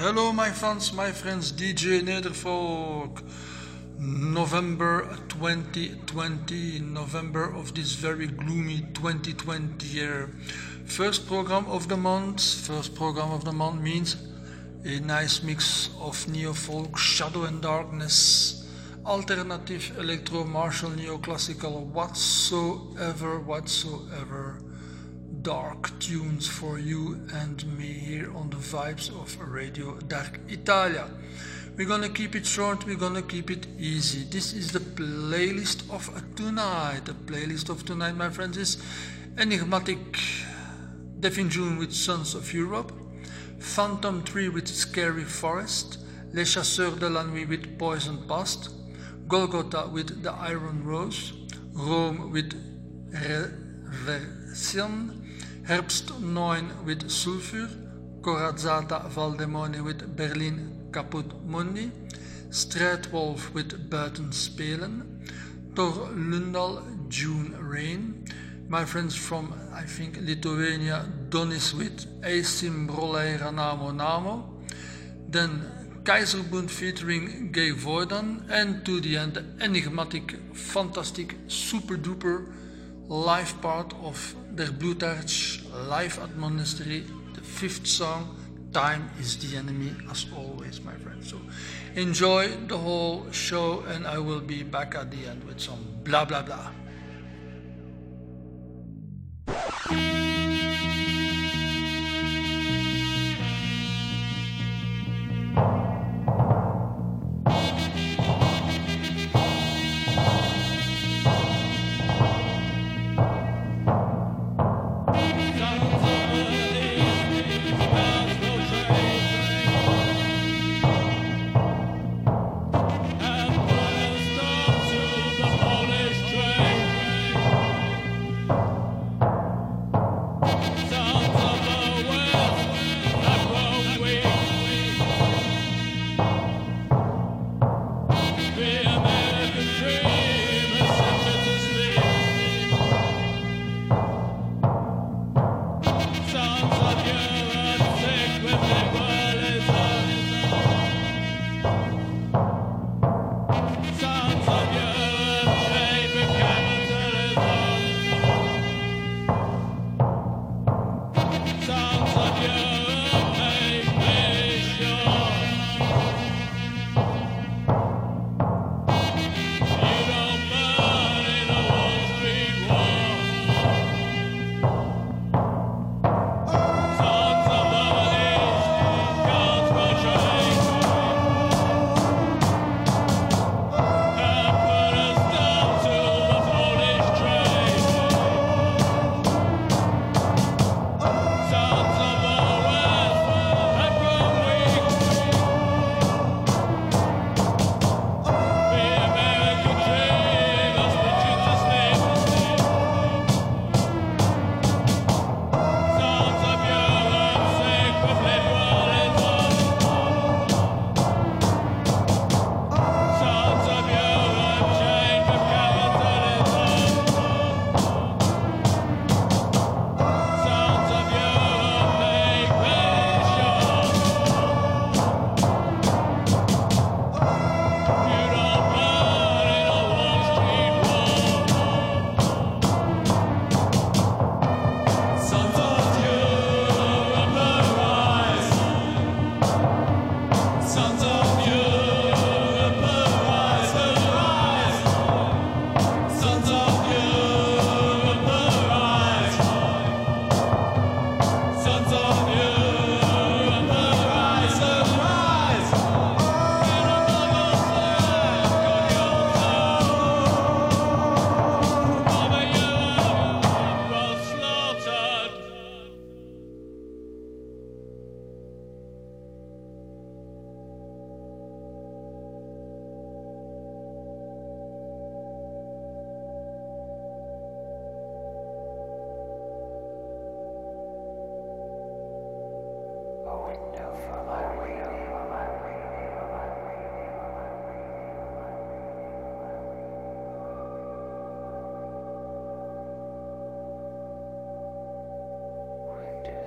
Hello, my fans, my friends, DJ Nederfolk. November 2020, November of this very gloomy 2020 year. First program of the month, first program of the month means a nice mix of neo folk, shadow and darkness, alternative electro, martial, neoclassical, whatsoever, whatsoever dark tunes for you and me here on the vibes of Radio Dark Italia. We're gonna keep it short, we're gonna keep it easy. This is the playlist of tonight. The playlist of tonight, my friends, is Enigmatic Death in June with Sons of Europe, Phantom 3 with Scary Forest, Les Chasseurs de la Nuit with Poison Past, Golgotha with The Iron Rose, Rome with Reversion, Herbst 9 with Sulfur, Corazzata Valdemone with Berlin Caput Mundi, Strijdwolf with Buiten Spelen, Tor Lundal June Rain, my friends from I think Lithuania Donis with Asim Broleira Namo Namo, then Keizerbund featuring Gay Voidan, and to the end enigmatic, fantastic, super duper live part of Der Blutharsch live at Monastery, the fifth song, Time is the Enemy, as always, my friends. So enjoy the whole show, and I will be back at the end with some blah blah blah.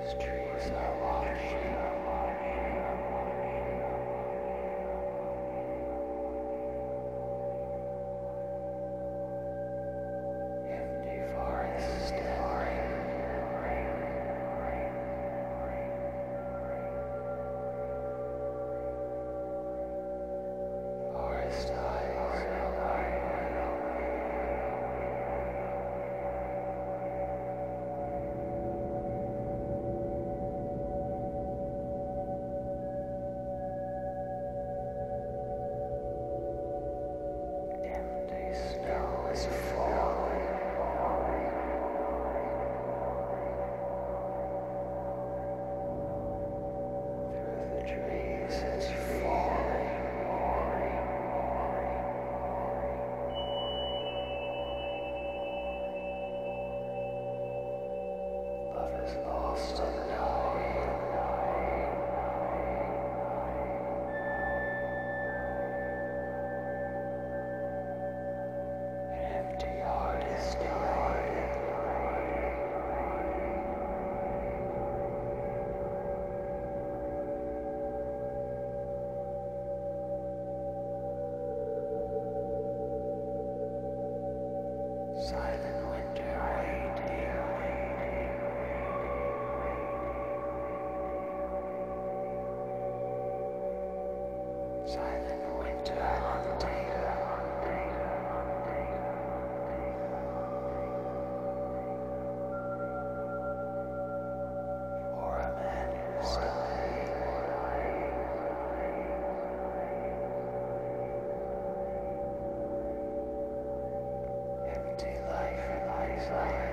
These trees are watching. Israel.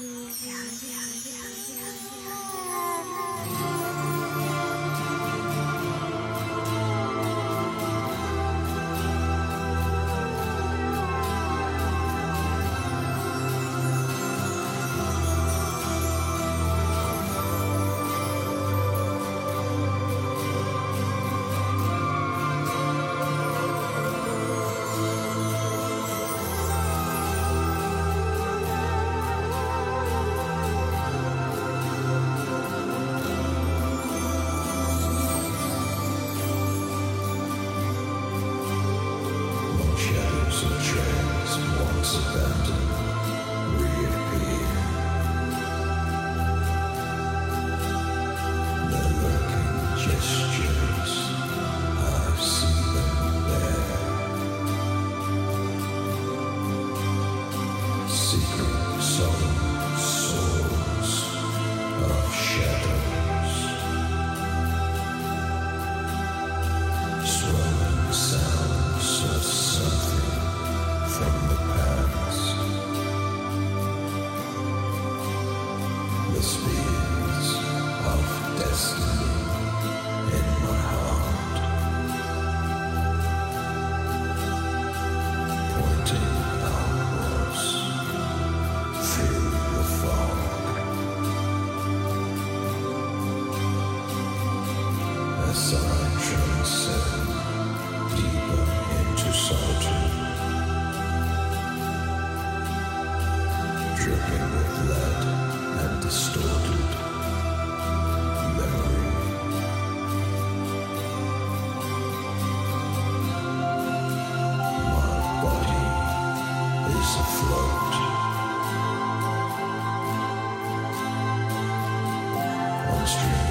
有。Street.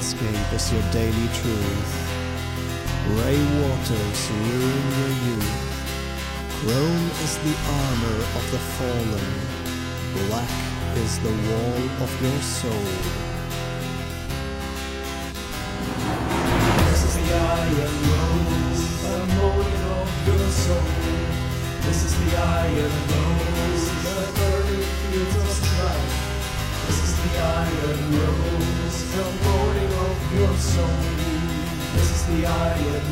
Landscape is your daily truth. Grey waters ruin your youth. Chrome is the armor of the fallen. Black is the wall of your soul.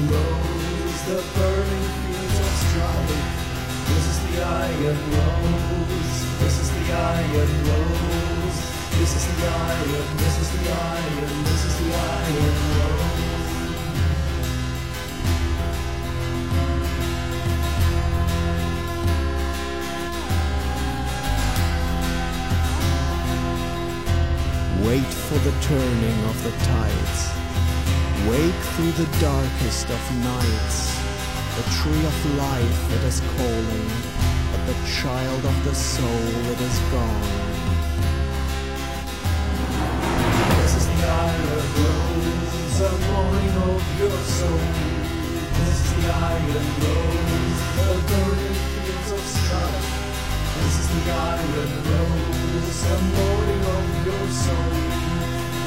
Rose, the burning fields of strife. This is the iron rose, this is the iron rose. This is the iron, this is the iron, this is the iron rose. Wait for the turning of the tides. Wake through the darkest of nights. The tree of life it is calling, but the child of the soul it is gone. This is the iron rose, the morning of your soul. This is the iron rose, the burning fields of strife. This is the iron rose, the morning of your soul.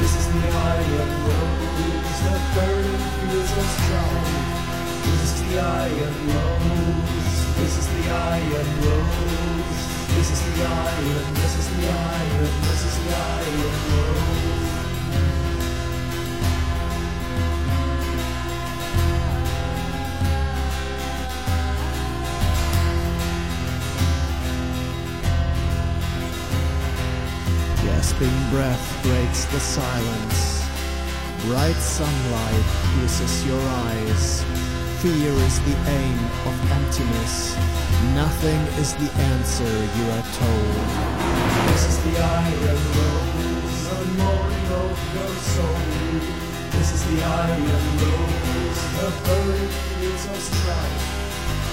This is the iron rose, the burning fields of strife. This is the iron rose, this is the iron rose. This is the iron, this is the iron, this is the iron rose. Gasping breath breaks the silence. Bright sunlight pierces your eyes. Fear is the aim of emptiness. Nothing is the answer you are told. This is the iron rose, the morning of your soul. This is the iron rose, the burning fields of strife.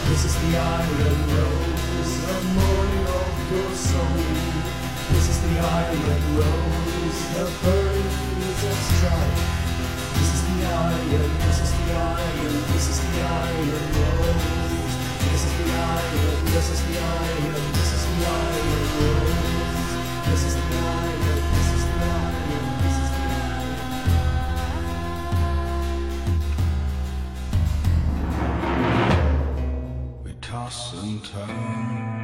This is the iron rose, the morning of your soul. This is the iron rose, the burning fields of strife. This is the iron, this is the iron, this is the iron rose. This is the iron, this is the iron, this is the iron rose. This is the iron, this is the iron, this is the iron. We toss and turn.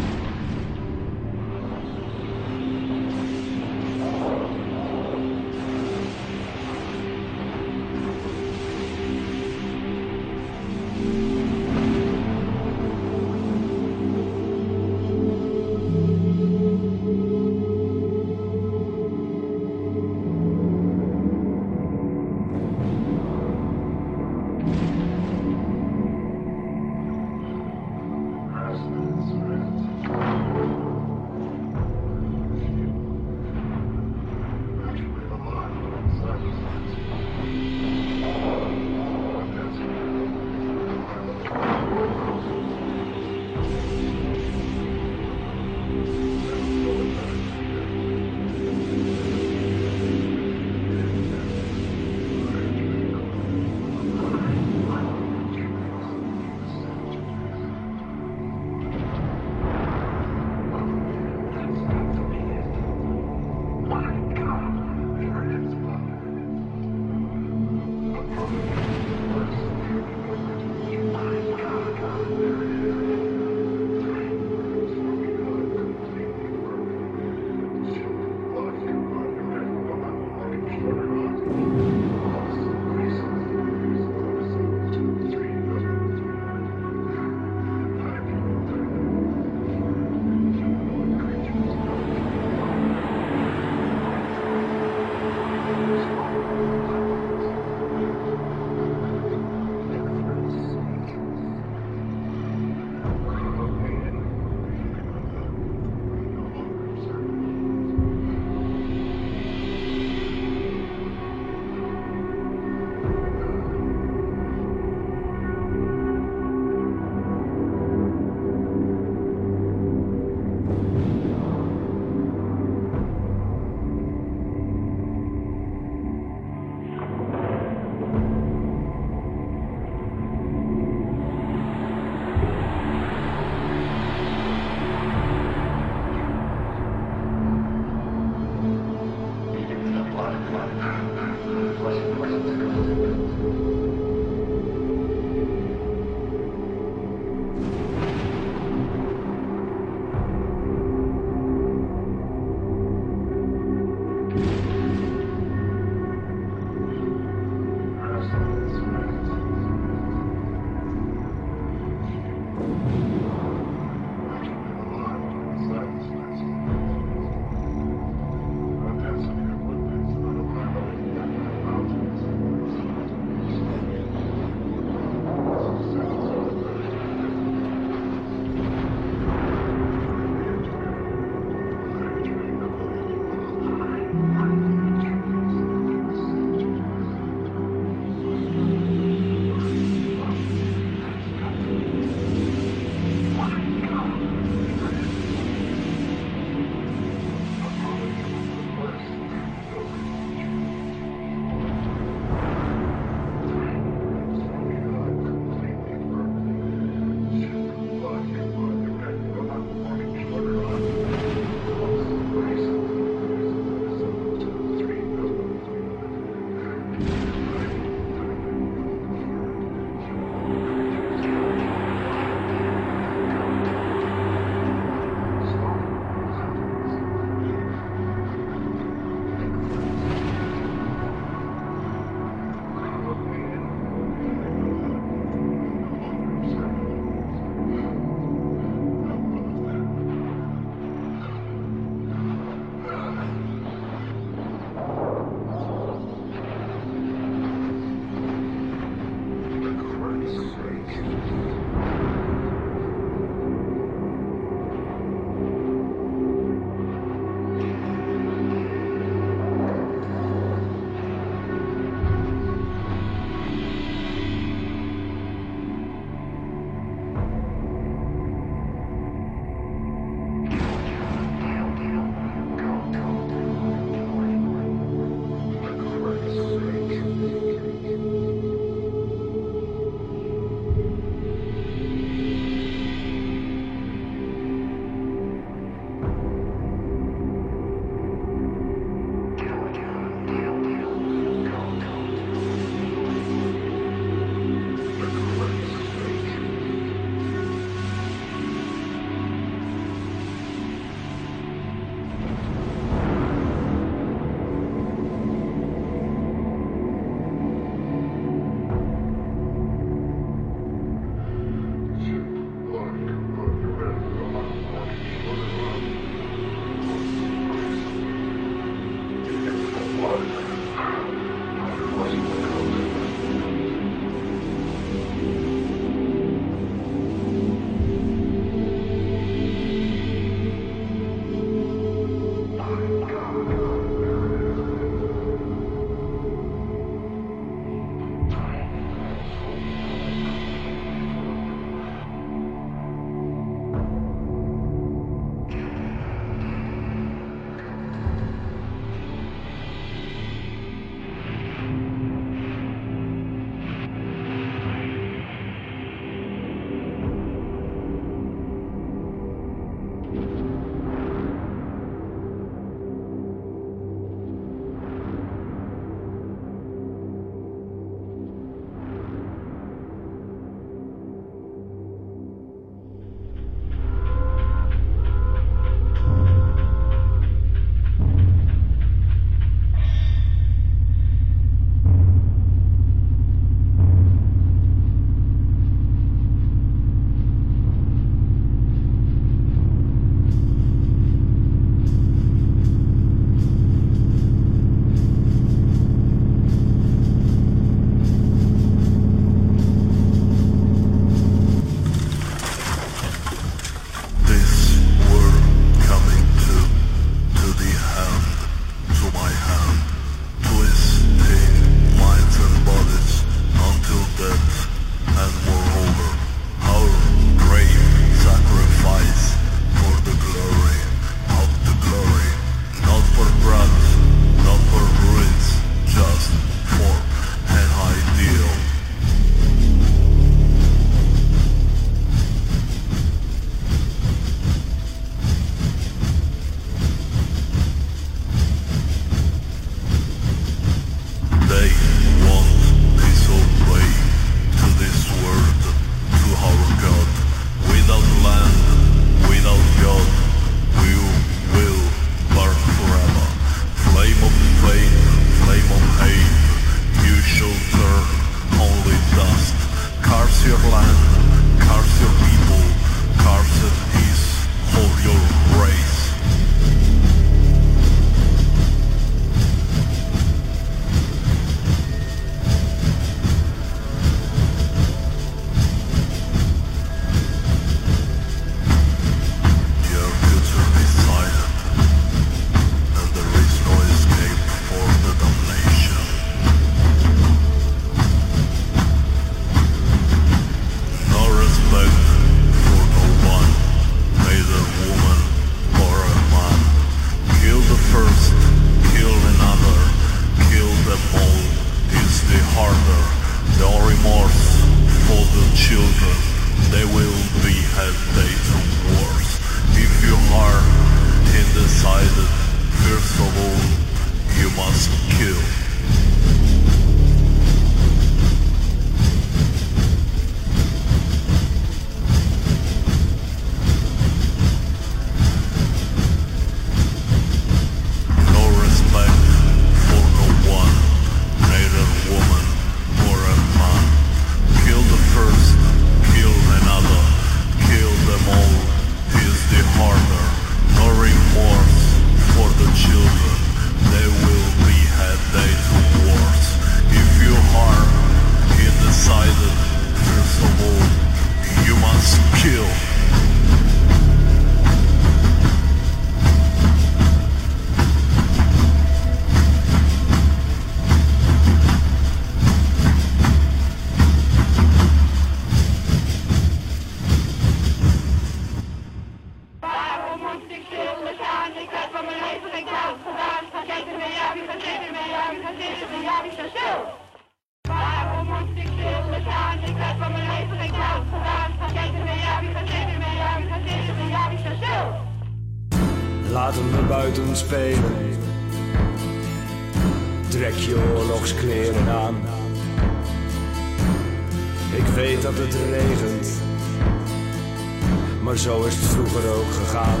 maar zo is het vroeger ook gegaan.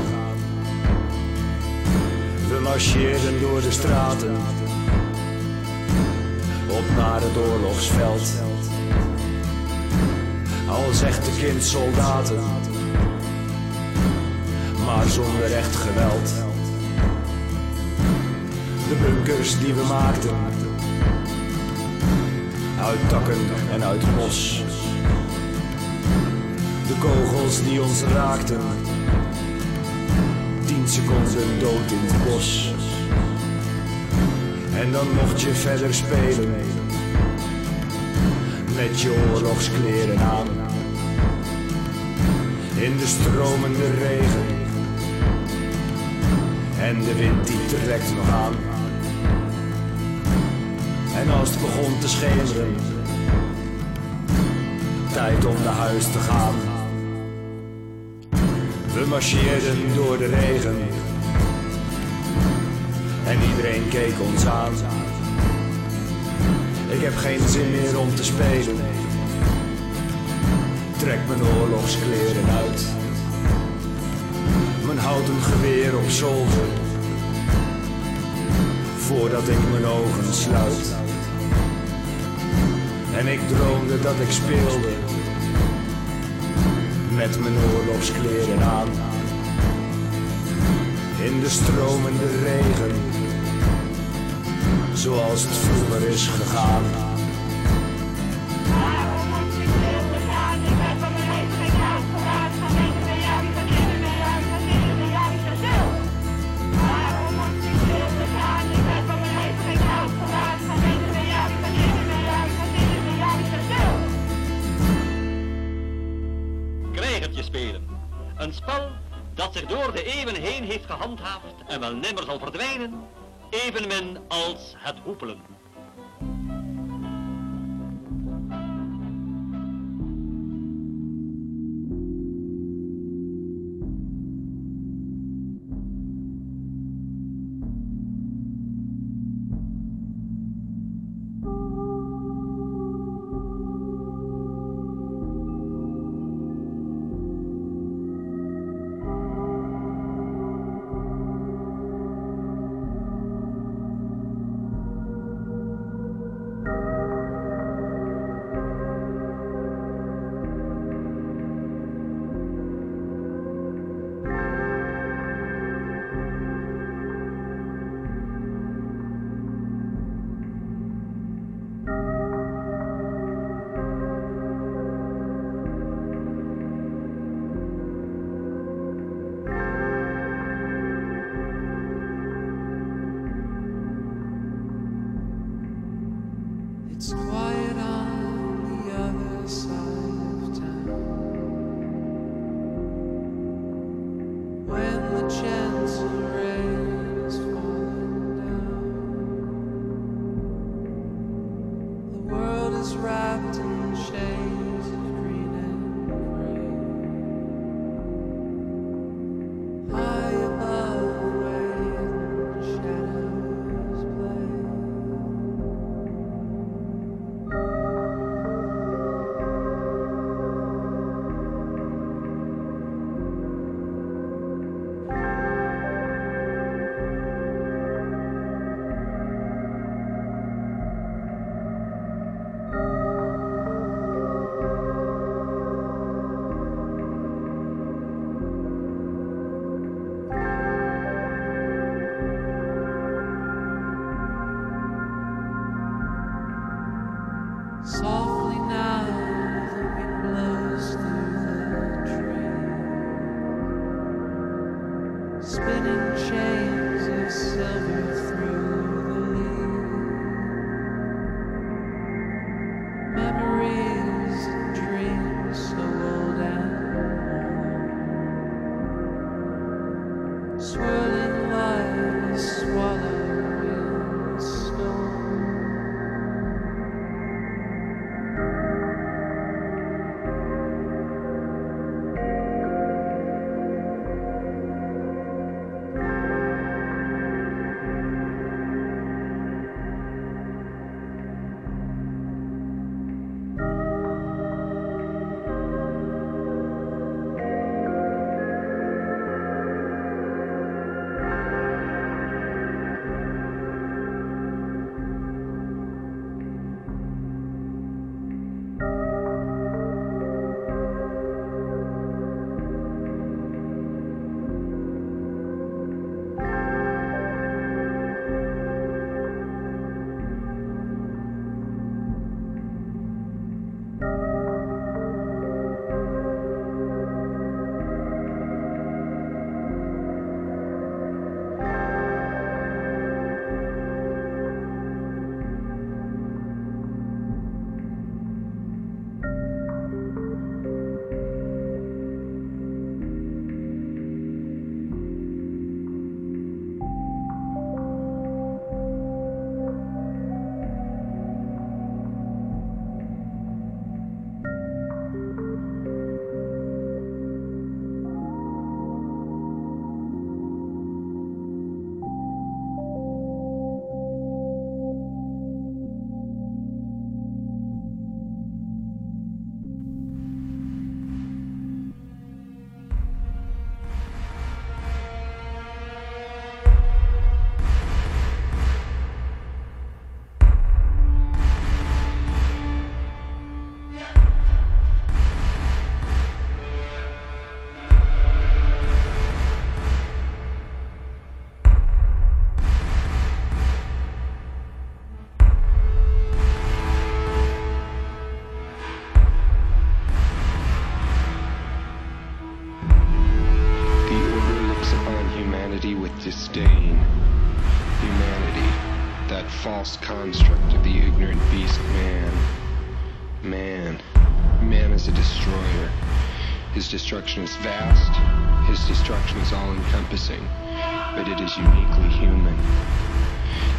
We marcheerden door de straten, op naar het oorlogsveld. Als echte kindsoldaten, maar zonder echt geweld. De bunkers die we maakten, uit takken en uit mos de kogels die ons raakten. Tien seconden dood in het bos. En dan mocht je verder spelen. Met je oorlogskleren aan. In de stromende regen. En de wind die trekt nog aan. En als het begon te schemeren, tijd om naar huis te gaan. We marcheerden door de regen en iedereen keek ons aan. Ik heb geen zin meer om te spelen. Trek mijn oorlogskleren uit. Mijn houten geweer op zolder. Voordat ik mijn ogen sluit. En ik droomde dat ik speelde. Met mijn oorlogskleren aan. In de stromende regen. Zoals het vroeger is gegaan. Spel dat zich door de eeuwen heen heeft gehandhaafd en wel nimmer zal verdwijnen, evenmin als het hoepelen.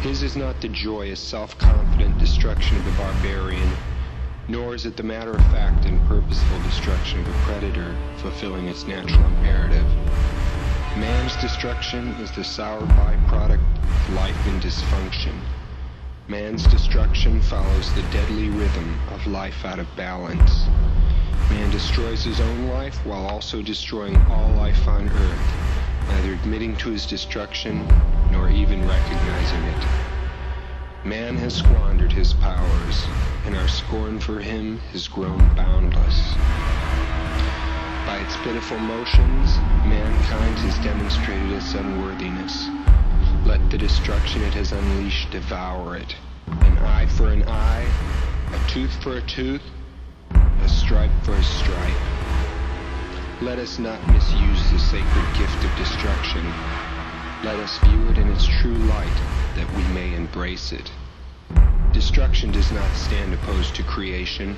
His is not the joyous, self confident destruction of the barbarian, nor is it the matter of fact and purposeful destruction of the predator fulfilling its natural imperative. Man's destruction is the sour byproduct of life in dysfunction. Man's destruction follows the deadly rhythm of life out of balance. Man destroys his own life while also destroying all life on earth, neither admitting to his destruction nor even recognizing it. Man has squandered his powers, and our scorn for him has grown boundless. By its pitiful motions, mankind has demonstrated its unworthiness. Let the destruction it has unleashed devour it. An eye for an eye, a tooth for a tooth, a stripe for a stripe. Let us not misuse the sacred gift of destruction. Let us view it in its true light, that we may embrace it. Destruction does not stand opposed to creation.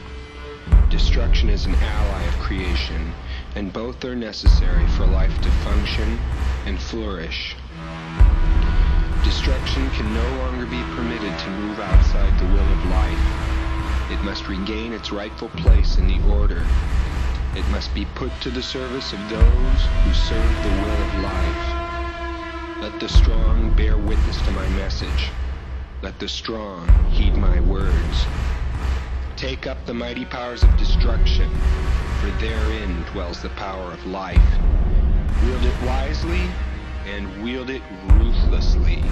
Destruction is an ally of creation, and both are necessary for life to function and flourish. Destruction can no longer be permitted to move outside the will of life. It must regain its rightful place in the order. It must be put to the service of those who serve the will of life. Let the strong bear witness to my message. Let the strong heed my words. Take up the mighty powers of destruction, for therein dwells the power of life. Wield it wisely and wield it ruthlessly.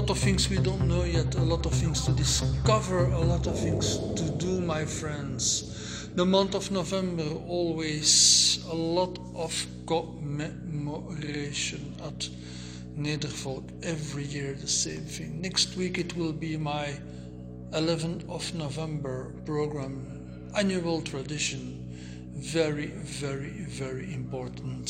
Lot of things we don't know yet, a lot of things to discover, a lot of things to do, my friends. The month of November, always a lot of commemoration at Nedervolk. Every year, the same thing. Next week, it will be my 11th of November program, annual tradition. Very, very, very important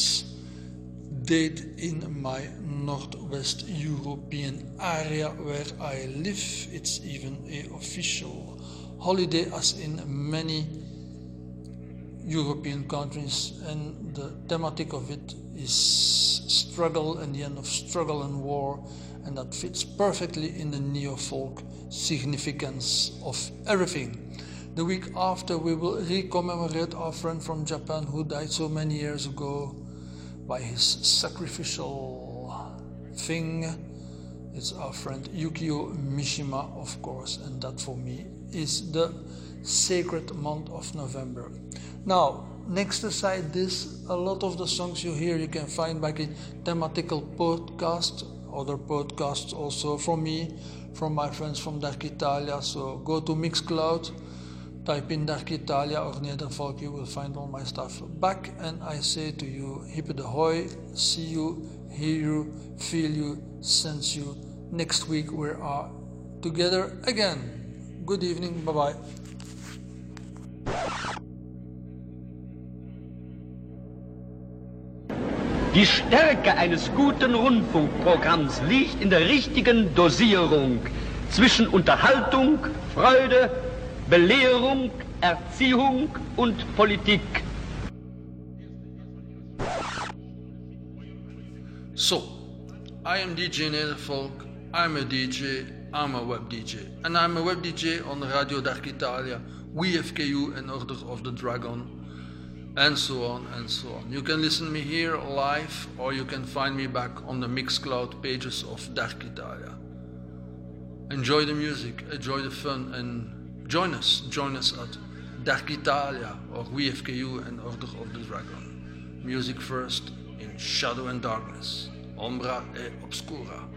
date in my Northwest European area where I live. It's even a official holiday as in many European countries and the thematic of it is struggle and the end of struggle and war and that fits perfectly in the neo-folk significance of everything. The week after we will re-commemorate our friend from Japan who died so many years ago by his sacrificial thing. It's our friend Yukio Mishima, of course, and that for me is the sacred month of November. Now, next aside this, a lot of the songs you hear you can find back in thematical podcast, other podcasts also from me, from my friends from Dark Italia. So go to Mixcloud Type in Dark Italia or Nedervolk, you will find all my stuff back. And I say to you, hoy, see you, hear you, feel you, sense you. Next week we are together again. Good evening, bye bye. Die Stärke eines guten Rundfunkprogramms liegt in der richtigen Dosierung zwischen Unterhaltung, Freude, Belehrung, Erziehung und Politik. So, I am DJ Nedervolk, I'm a DJ, I'm a web DJ. And I'm a web DJ on Radio Dark Italia, WFKU and Order of the Dragon, and so on and so on. You can listen me here live or you can find me back on the Mixcloud pages of Dark Italia. Enjoy the music, enjoy the fun and join us. Join us at Dark Italia or WFKU and Order of the Dragon. Music first in Shadow and Darkness. Ombra e Obscura.